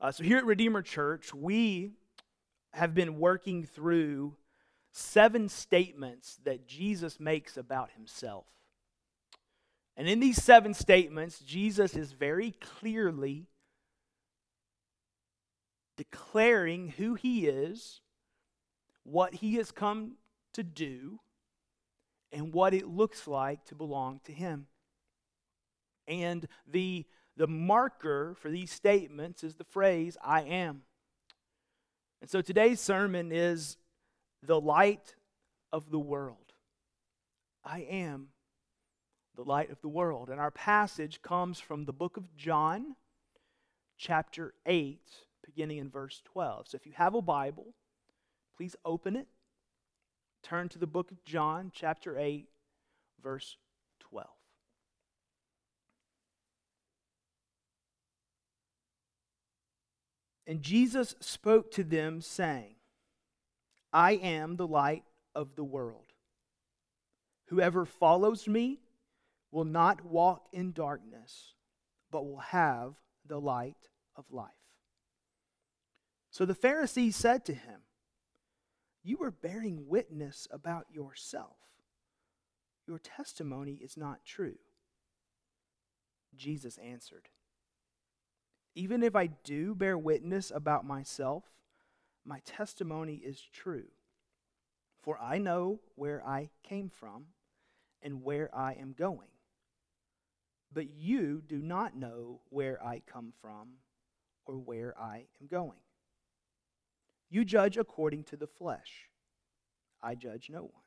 Uh, so, here at Redeemer Church, we have been working through seven statements that Jesus makes about himself. And in these seven statements, Jesus is very clearly declaring who he is, what he has come to do, and what it looks like to belong to him. And the, the marker for these statements is the phrase, I am. And so today's sermon is the light of the world. I am the light of the world. And our passage comes from the book of John, chapter 8, beginning in verse 12. So if you have a Bible, please open it. Turn to the book of John, chapter 8, verse 12. And Jesus spoke to them, saying, I am the light of the world. Whoever follows me will not walk in darkness, but will have the light of life. So the Pharisees said to him, You are bearing witness about yourself. Your testimony is not true. Jesus answered, Even if I do bear witness about myself, my testimony is true. For I know where I came from and where I am going. But you do not know where I come from or where I am going. You judge according to the flesh. I judge no one.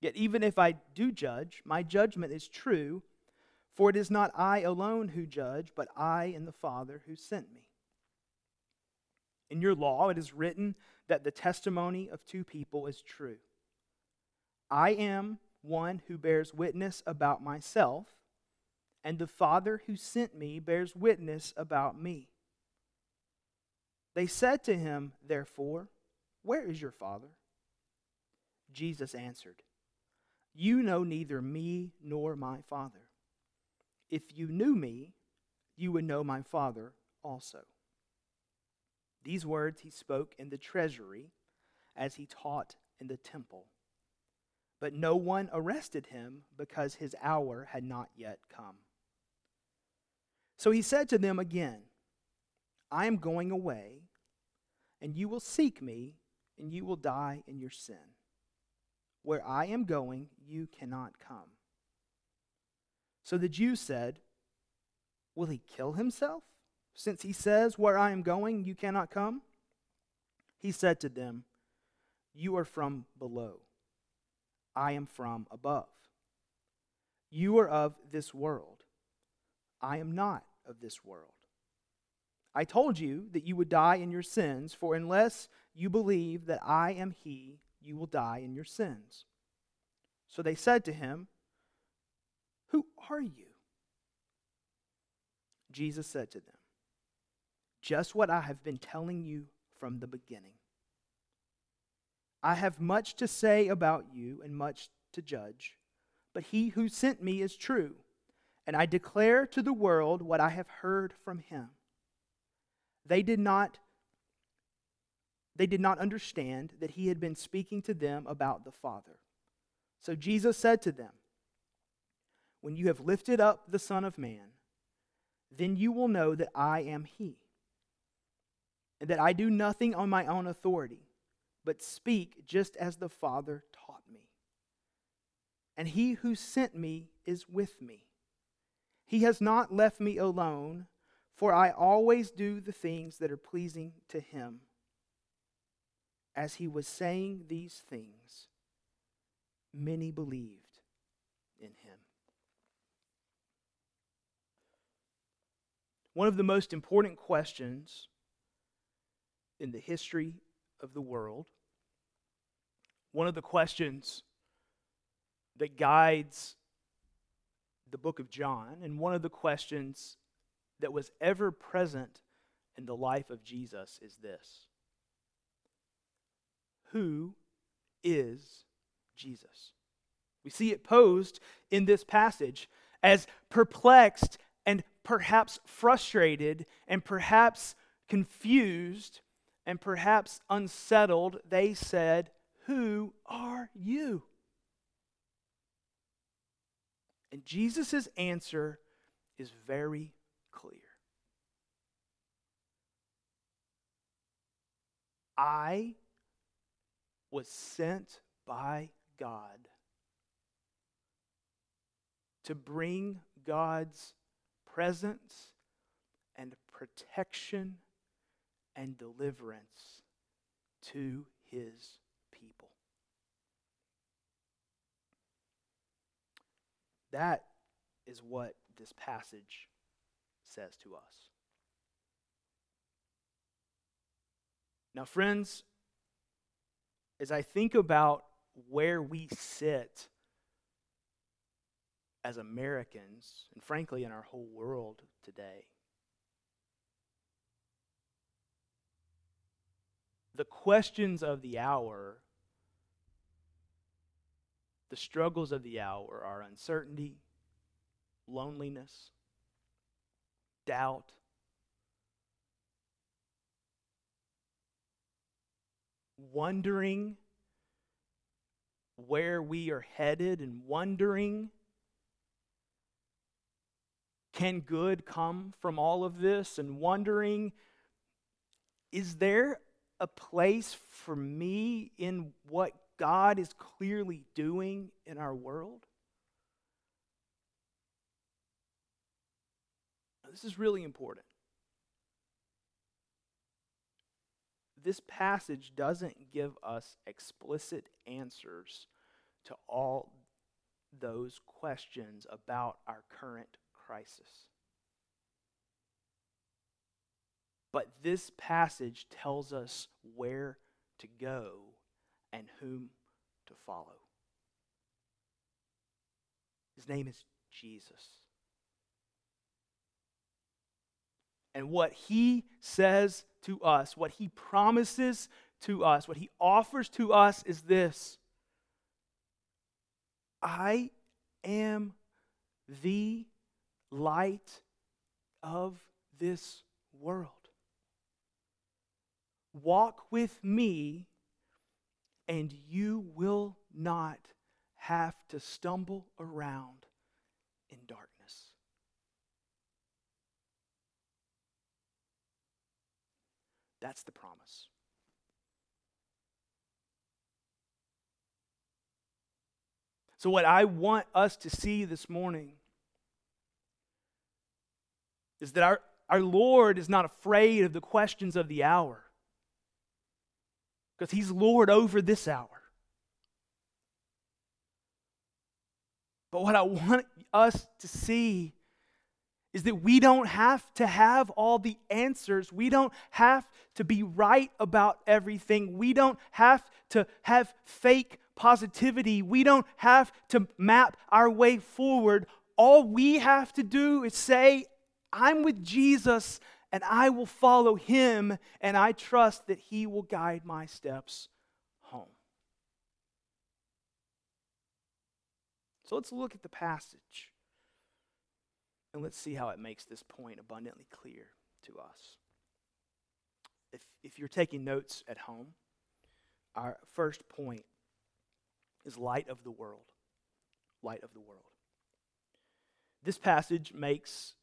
Yet even if I do judge, my judgment is true, for it is not I alone who judge, but I and the Father who sent me. In your law, it is written that the testimony of two people is true. I am one who bears witness about myself, and the Father who sent me bears witness about me. They said to him, therefore, Where is your Father? Jesus answered, You know neither me nor my Father. If you knew me, you would know my Father also. These words he spoke in the treasury as he taught in the temple. But no one arrested him because his hour had not yet come. So he said to them again, I am going away, and you will seek me, and you will die in your sin. Where I am going, you cannot come. So the Jews said, Will he kill himself? since he says, Where I am going, you cannot come? He said to them, You are from below, I am from above. You are of this world, I am not of this world. I told you that you would die in your sins, for unless you believe that I am He, you will die in your sins. So they said to him, Who are you? Jesus said to them, just what I have been telling you from the beginning. I have much to say about you and much to judge, but he who sent me is true, and I declare to the world what I have heard from him. They did not they did not understand that he had been speaking to them about the Father. So Jesus said to them, When you have lifted up the Son of Man, then you will know that I am he and that I do nothing on my own authority, but speak just as the Father taught me. And he who sent me is with me. He has not left me alone, for I always do the things that are pleasing to him. As he was saying these things, many believed in him. One of the most important questions in the history of the world. One of the questions that guides the book of John, and one of the questions that was ever present in the life of Jesus is this Who is Jesus? We see it posed in this passage as perplexed perhaps frustrated and perhaps confused and perhaps unsettled, they said, Who are you? And Jesus' answer is very clear I was sent by God to bring God's presence and protection and deliverance to his people. That is what this passage says to us. Now, friends, as I think about where we sit as Americans, and frankly in our whole world today, the questions of the hour, the struggles of the hour are uncertainty, loneliness, doubt, wondering where we are headed and wondering can good come from all of this and wondering is there a place for me in what God is clearly doing in our world? This is really important. This passage doesn't give us explicit answers to all those questions about our current crisis. But this passage tells us where to go and whom to follow. His name is Jesus. And what he says to us, what he promises to us, what he offers to us is this I am the light of this world. Walk with me, and you will not have to stumble around in darkness. That's the promise. So, what I want us to see this morning is that our, our Lord is not afraid of the questions of the hour because He's Lord over this hour. But what I want us to see is that we don't have to have all the answers. We don't have to be right about everything. We don't have to have fake positivity. We don't have to map our way forward. All we have to do is say, I'm with Jesus and I will follow him, and I trust that he will guide my steps home. So let's look at the passage and let's see how it makes this point abundantly clear to us. If, if you're taking notes at home, our first point is light of the world. Light of the world. This passage makes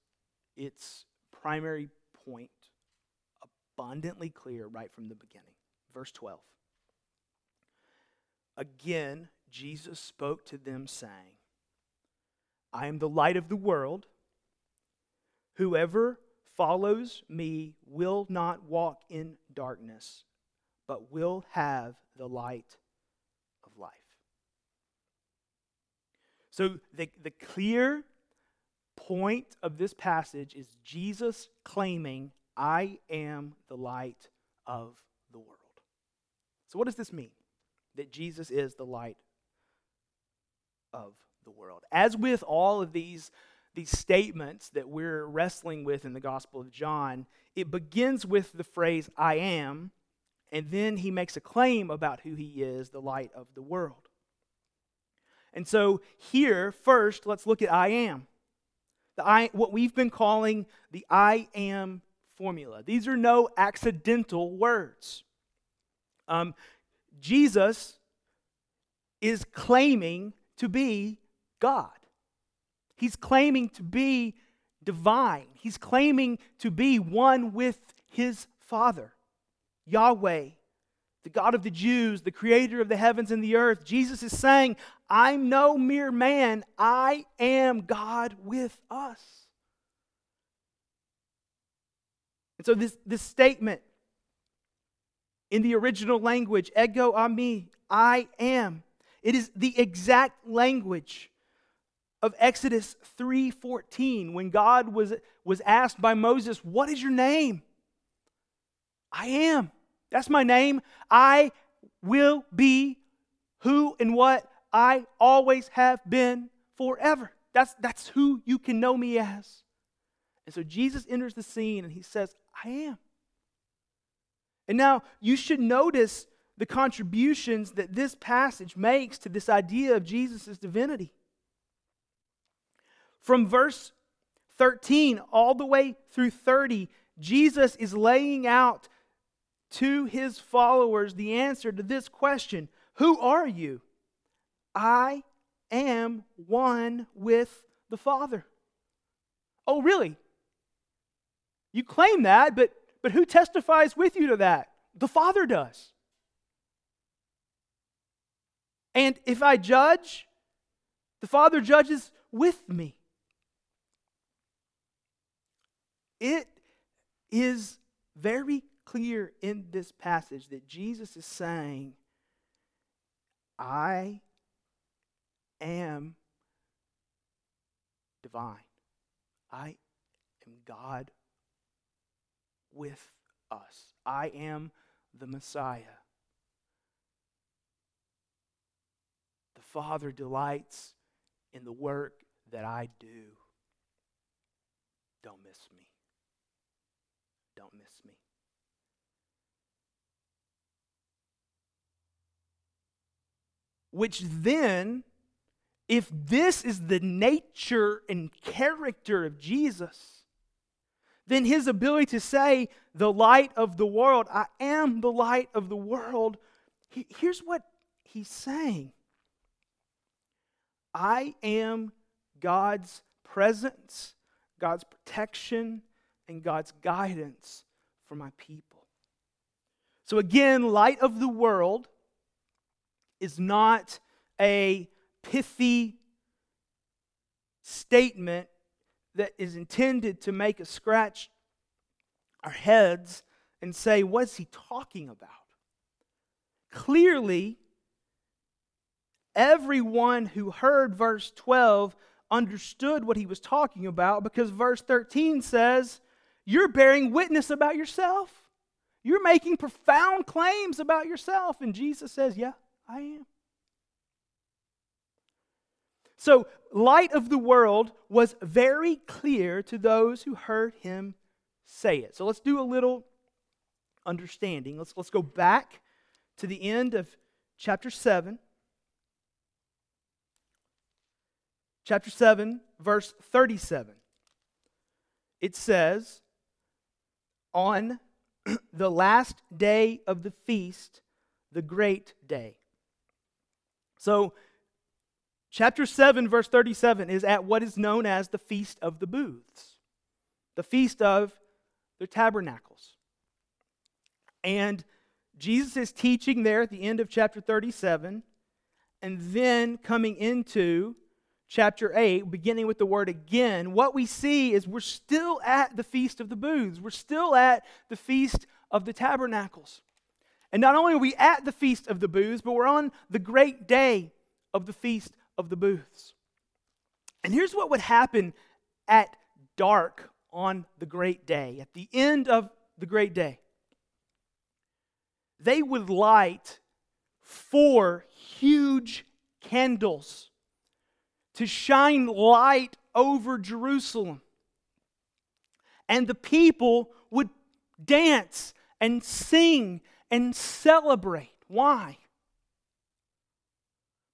its primary point abundantly clear right from the beginning. Verse 12. Again, Jesus spoke to them, saying, I am the light of the world. Whoever follows me will not walk in darkness, but will have the light of life. So, the, the clear point of this passage is Jesus claiming, I am the light of the world. So, what does this mean? That Jesus is the light of the world. As with all of these, these statements that we're wrestling with in the Gospel of John, it begins with the phrase, I am, and then he makes a claim about who he is, the light of the world. And so, here, first, let's look at I am. The I, what we've been calling the I am formula. These are no accidental words. Um, Jesus is claiming to be God. He's claiming to be divine. He's claiming to be one with his Father, Yahweh, the God of the Jews, the creator of the heavens and the earth. Jesus is saying, I'm no mere man, I am God with us. And so, this, this statement in the original language, ego eimi, I am, it is the exact language of Exodus 3:14 when God was, was asked by Moses, "What is your name?" I am. That's my name. I will be who and what I always have been forever. That's, that's who you can know me as. And so Jesus enters the scene and he says, I am. And now you should notice the contributions that this passage makes to this idea of Jesus' divinity. From verse 13 all the way through 30, Jesus is laying out to his followers the answer to this question Who are you? I am one with the Father. Oh, really? You claim that, but, but who testifies with you to that? The Father does. And if I judge, the Father judges with me. It is very clear in this passage that Jesus is saying, I am divine. I am God with us. I am the Messiah. The Father delights in the work that I do. Don't miss me. Don't miss me. Which then, if this is the nature and character of Jesus, then his ability to say, the light of the world, I am the light of the world, here's what he's saying I am God's presence, God's protection, and God's guidance for my people. So, again, light of the world is not a pithy statement that is intended to make us scratch our heads and say, What's he talking about? Clearly, everyone who heard verse 12 understood what he was talking about because verse 13 says, You're bearing witness about yourself. You're making profound claims about yourself. And Jesus says, Yeah, I am. So, light of the world was very clear to those who heard him say it. So, let's do a little understanding. Let's, let's go back to the end of chapter 7. Chapter 7, verse 37. It says, On the last day of the feast, the great day. So, chapter 7, verse 37 is at what is known as the Feast of the Booths, the Feast of the Tabernacles. And Jesus is teaching there at the end of chapter 37, and then coming into chapter 8, beginning with the word again, what we see is we're still at the Feast of the Booths. We're still at the Feast of the Tabernacles. And not only are we at the Feast of the Booths, but we're on the great day of the Feast of the Booths. And here's what would happen at dark on the great day, at the end of the great day. They would light four huge candles to shine light over Jerusalem. And the people would dance and sing and celebrate. Why?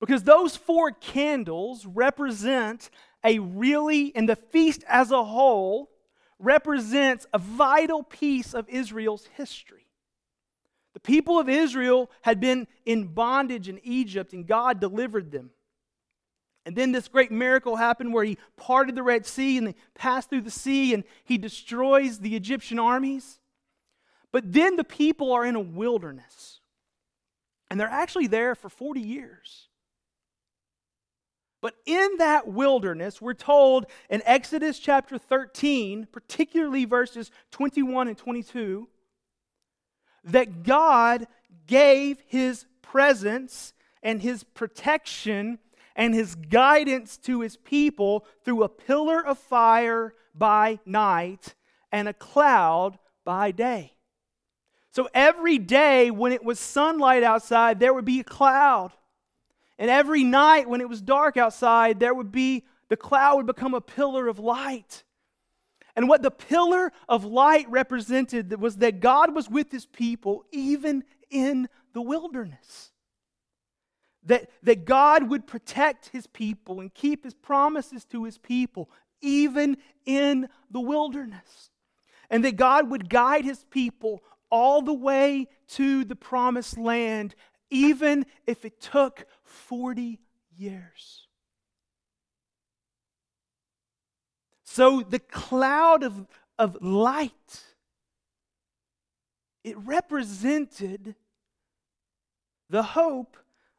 Because those four candles represent a really, and the feast as a whole, represents a vital piece of Israel's history. The people of Israel had been in bondage in Egypt, and God delivered them. And then this great miracle happened where he parted the Red Sea and they passed through the sea and he destroys the Egyptian armies. But then the people are in a wilderness. And they're actually there for 40 years. But in that wilderness, we're told in Exodus chapter 13, particularly verses 21 and 22, that God gave his presence and his protection and his guidance to his people through a pillar of fire by night and a cloud by day. So every day when it was sunlight outside, there would be a cloud. And every night when it was dark outside, there would be the cloud would become a pillar of light. And what the pillar of light represented was that God was with his people even in the wilderness. That, that God would protect his people and keep his promises to his people even in the wilderness. And that God would guide his people all the way to the promised land, even if it took 40 years. So the cloud of, of light, it represented the hope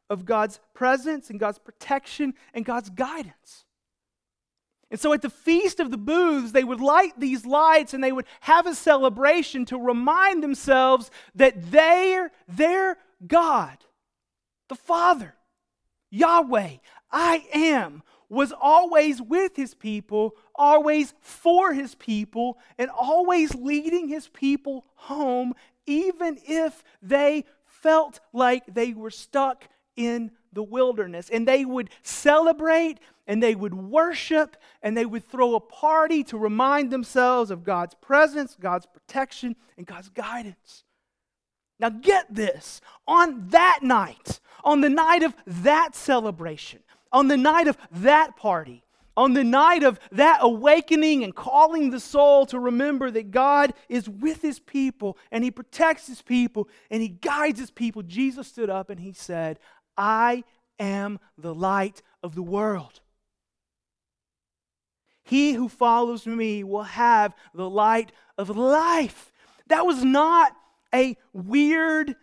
of God's presence and God's protection and God's guidance. And so at the Feast of the Booths, they would light these lights and they would have a celebration to remind themselves that they're their God, the Father, Yahweh, I am, was always with his people, always for his people, and always leading his people home, even if they felt like they were stuck in the wilderness. And they would celebrate and they would worship and they would throw a party to remind themselves of God's presence, God's protection, and God's guidance. Now, get this on that night, on the night of that celebration, on the night of that party, on the night of that awakening and calling the soul to remember that God is with his people and he protects his people and he guides his people, Jesus stood up and he said, I am the light of the world. He who follows me will have the light of life. That was not a weird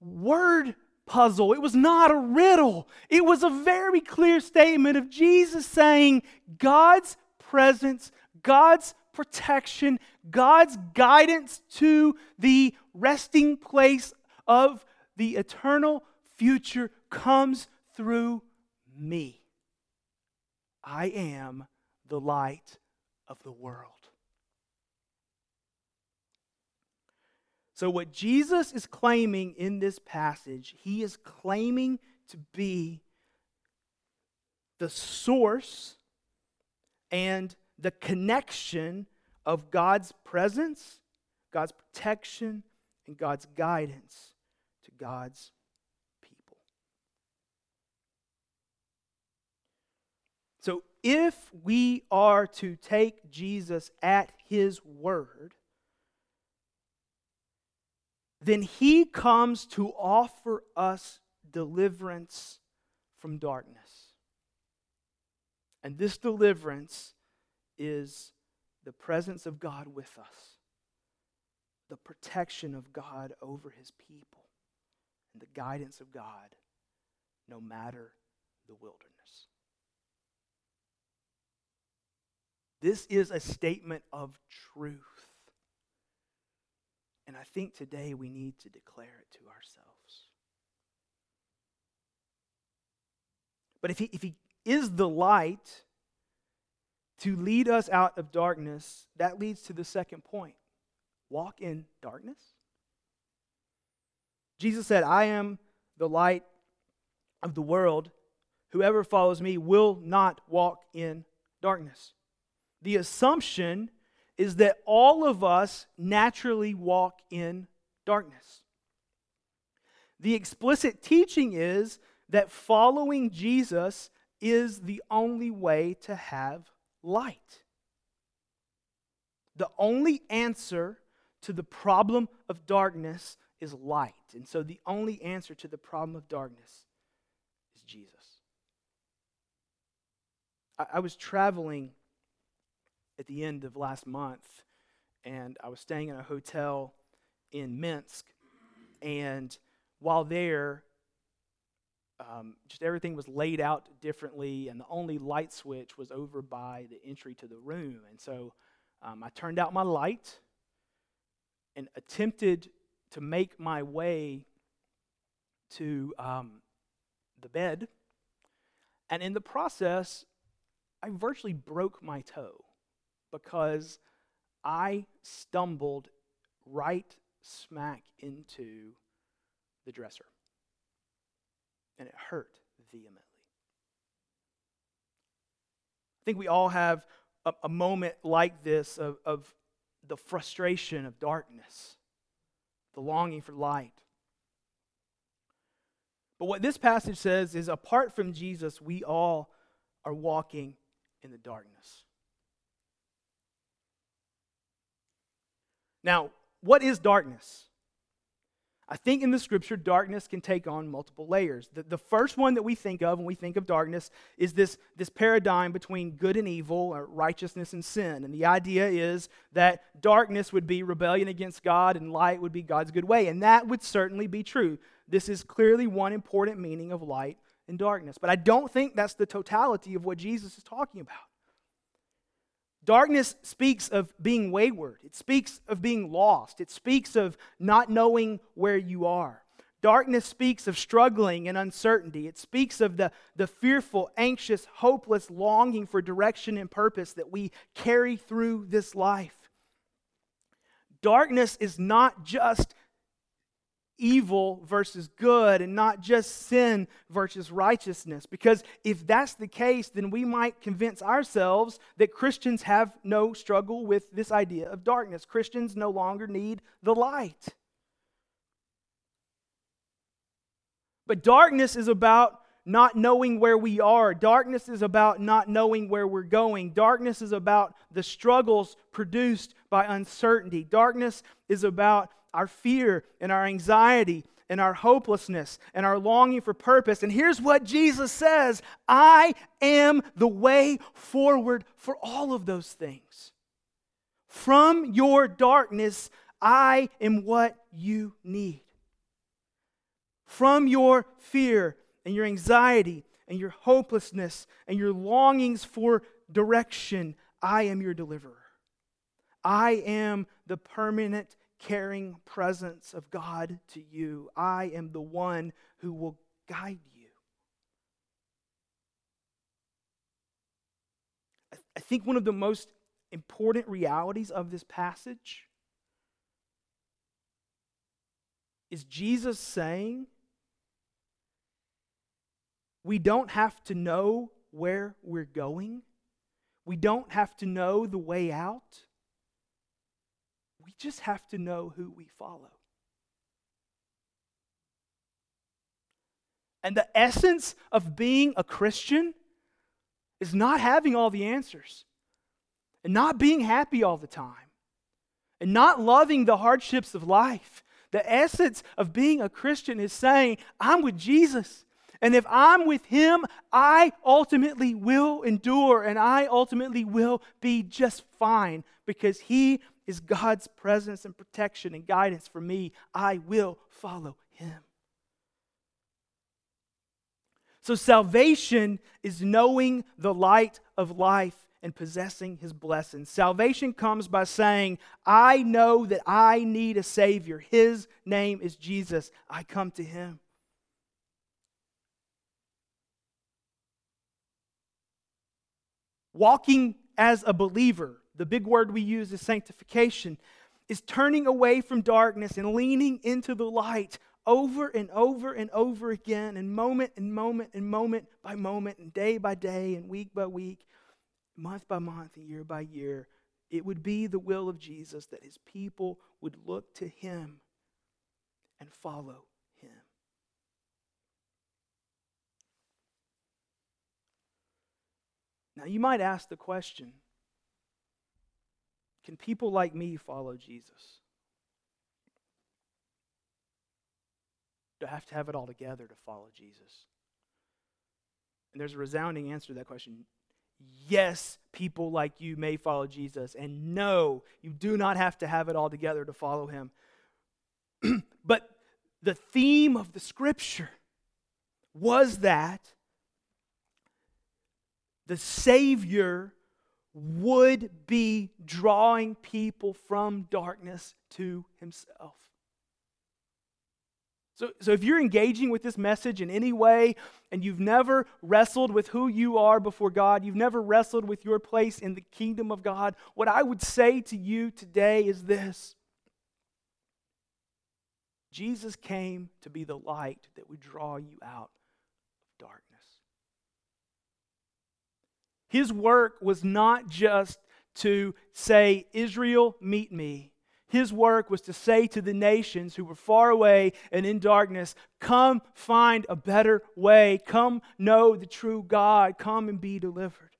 word puzzle. It was not a riddle. It was a very clear statement of Jesus saying God's presence, God's protection, God's guidance to the resting place of the eternal future comes through me. I am the light of the world. So, what Jesus is claiming in this passage, he is claiming to be the source and the connection of God's presence, God's protection, and God's guidance to God's people. So, if we are to take Jesus at his word, then he comes to offer us deliverance from darkness. And this deliverance is the presence of God with us, the protection of God over his people, and the guidance of God no matter the wilderness. This is a statement of truth. And I think today we need to declare it to ourselves. But if he, if he is the light to lead us out of darkness, that leads to the second point walk in darkness. Jesus said, I am the light of the world. Whoever follows me will not walk in darkness. The assumption is that all of us naturally walk in darkness. The explicit teaching is that following Jesus is the only way to have light. The only answer to the problem of darkness is light. And so the only answer to the problem of darkness is Jesus. I, I was traveling at the end of last month, and I was staying in a hotel in Minsk. And while there, um, just everything was laid out differently, and the only light switch was over by the entry to the room. And so um, I turned out my light and attempted to make my way to um, the bed. And in the process, I virtually broke my toe because I stumbled right smack into the dresser and it hurt vehemently. I think we all have a, a moment like this of, of the frustration of darkness, the longing for light. But what this passage says is apart from Jesus, we all are walking in the darkness. Now, what is darkness? I think in the scripture, darkness can take on multiple layers. The, the first one that we think of when we think of darkness is this, this paradigm between good and evil, or righteousness and sin. And the idea is that darkness would be rebellion against God and light would be God's good way. And that would certainly be true. This is clearly one important meaning of light and darkness. But I don't think that's the totality of what Jesus is talking about. Darkness speaks of being wayward. It speaks of being lost. It speaks of not knowing where you are. Darkness speaks of struggling and uncertainty. It speaks of the, the fearful, anxious, hopeless longing for direction and purpose that we carry through this life. Darkness is not just evil versus good and not just sin versus righteousness. Because if that's the case, then we might convince ourselves that Christians have no struggle with this idea of darkness. Christians no longer need the light. But darkness is about not knowing where we are. Darkness is about not knowing where we're going. Darkness is about the struggles produced by uncertainty. Darkness is about our fear and our anxiety and our hopelessness and our longing for purpose. And here's what Jesus says I am the way forward for all of those things. From your darkness, I am what you need. From your fear and your anxiety and your hopelessness and your longings for direction, I am your deliverer. I am the permanent caring presence of God to you. I am the one who will guide you. I think one of the most important realities of this passage is Jesus saying, we don't have to know where we're going. We don't have to know the way out. We just have to know who we follow. And the essence of being a Christian is not having all the answers and not being happy all the time and not loving the hardships of life. The essence of being a Christian is saying, I'm with Jesus. And if I'm with him, I ultimately will endure and I ultimately will be just fine because he is God's presence and protection and guidance for me, I will follow him. So, salvation is knowing the light of life and possessing his blessings. Salvation comes by saying, I know that I need a Savior. His name is Jesus. I come to him. Walking as a believer the big word we use is sanctification, is turning away from darkness and leaning into the light over and over and over again, and moment and moment and moment by moment, and day by day, and week by week, month by month, and year by year. It would be the will of Jesus that his people would look to him and follow him. Now, you might ask the question can people like me follow Jesus? Do I have to have it all together to follow Jesus? And there's a resounding answer to that question. Yes, people like you may follow Jesus. And no, you do not have to have it all together to follow him. but the theme of the scripture was that the Savior would be drawing people from darkness to himself. So, so if you're engaging with this message in any way and you've never wrestled with who you are before God, you've never wrestled with your place in the kingdom of God, what I would say to you today is this Jesus came to be the light that would draw you out of darkness. His work was not just to say, Israel, meet me. His work was to say to the nations who were far away and in darkness, Come find a better way. Come know the true God. Come and be delivered.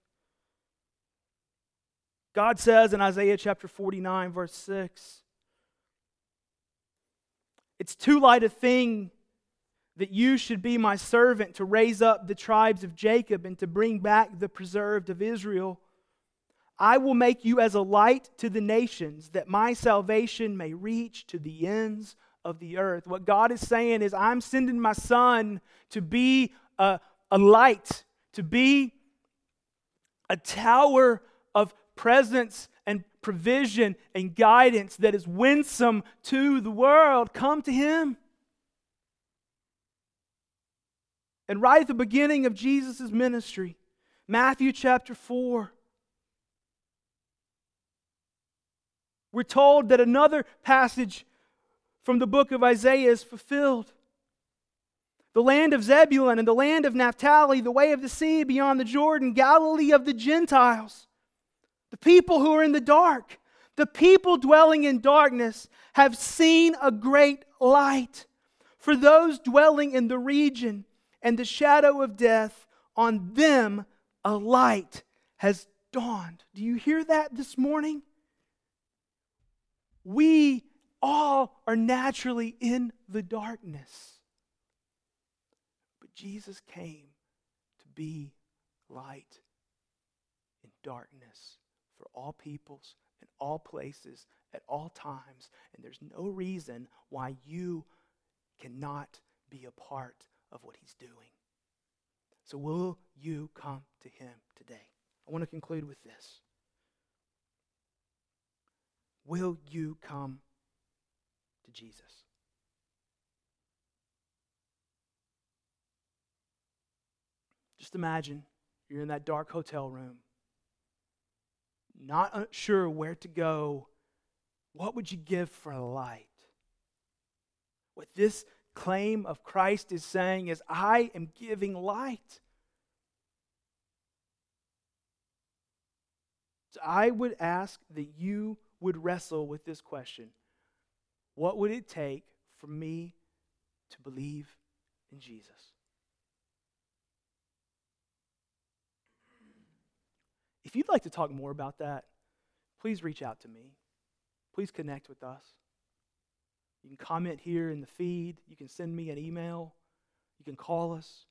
God says in Isaiah chapter 49, verse 6, It's too light a thing that you should be my servant to raise up the tribes of Jacob and to bring back the preserved of Israel. I will make you as a light to the nations, that my salvation may reach to the ends of the earth. What God is saying is, I'm sending my son to be a, a light, to be a tower of presence and provision and guidance that is winsome to the world. Come to him. And right at the beginning of Jesus' ministry, Matthew chapter 4, we're told that another passage from the book of Isaiah is fulfilled. The land of Zebulun and the land of Naphtali, the way of the sea beyond the Jordan, Galilee of the Gentiles, the people who are in the dark, the people dwelling in darkness have seen a great light. For those dwelling in the region and the shadow of death, on them a light has dawned. Do you hear that this morning? We all are naturally in the darkness. But Jesus came to be light in darkness for all peoples and all places at all times. And there's no reason why you cannot be a part of what he's doing. So, will you come to him today? I want to conclude with this. Will you come to Jesus? Just imagine you're in that dark hotel room, not sure where to go. What would you give for a light? With this claim of Christ is saying is, I am giving light. So I would ask that you would wrestle with this question What would it take for me to believe in Jesus? If you'd like to talk more about that, please reach out to me. Please connect with us. You can comment here in the feed. You can send me an email. You can call us.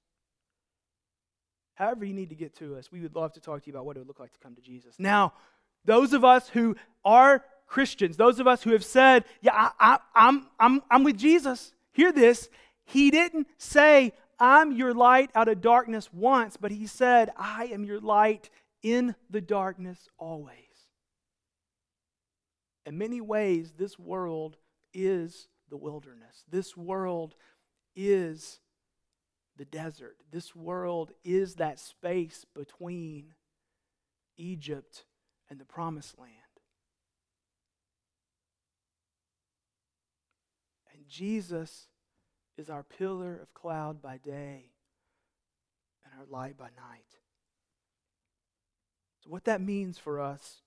However, you need to get to us, we would love to talk to you about what it would look like to come to Jesus. Now, those of us who are Christians, those of us who have said, Yeah, I, I'm, I'm, I'm with Jesus, hear this. He didn't say, I'm your light out of darkness once, but he said, I am your light in the darkness always. In many ways, this world is the wilderness. This world is the desert. This world is that space between Egypt and the promised land. And Jesus is our pillar of cloud by day and our light by night. So, what that means for us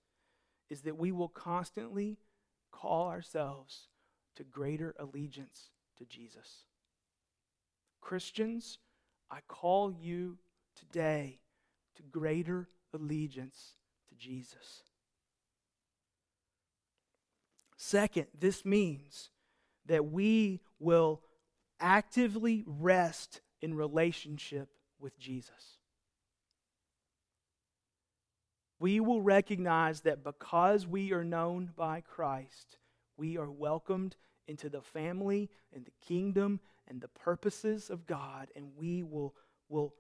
is that we will constantly call ourselves to greater allegiance to Jesus. Christians, I call you today to greater allegiance to Jesus. Second, this means that we will actively rest in relationship with Jesus. We will recognize that because we are known by Christ, we are welcomed into the family and the kingdom and the purposes of God, and we will, will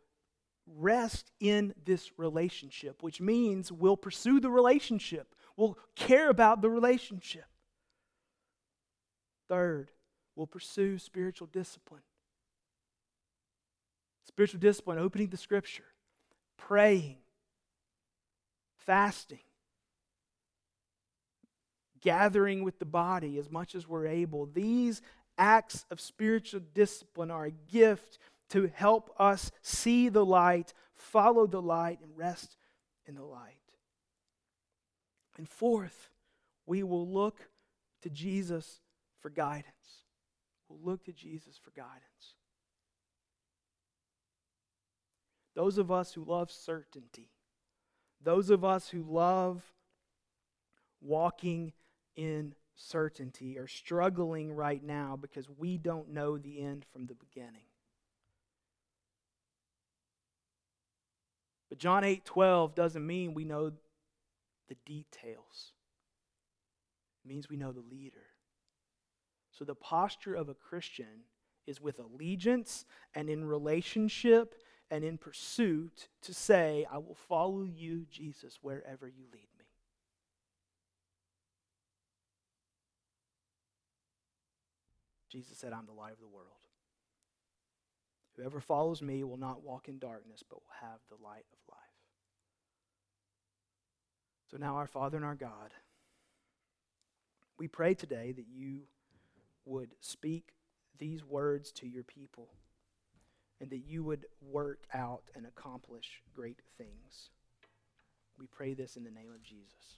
rest in this relationship, which means we'll pursue the relationship, we'll care about the relationship. Third, we'll pursue spiritual discipline. Spiritual discipline, opening the scripture, praying, fasting, gathering with the body as much as we're able. These acts of spiritual discipline are a gift to help us see the light, follow the light, and rest in the light. And fourth, we will look to Jesus for guidance. We'll look to Jesus for guidance. Those of us who love certainty, those of us who love walking in certainty are struggling right now because we don't know the end from the beginning. But John 8 12 doesn't mean we know the details, it means we know the leader. So the posture of a Christian is with allegiance and in relationship and in pursuit to say, I will follow you, Jesus, wherever you lead me. Jesus said, I'm the light of the world. Whoever follows me will not walk in darkness, but will have the light of life. So now, our Father and our God, we pray today that you would speak these words to your people and that you would work out and accomplish great things. We pray this in the name of Jesus.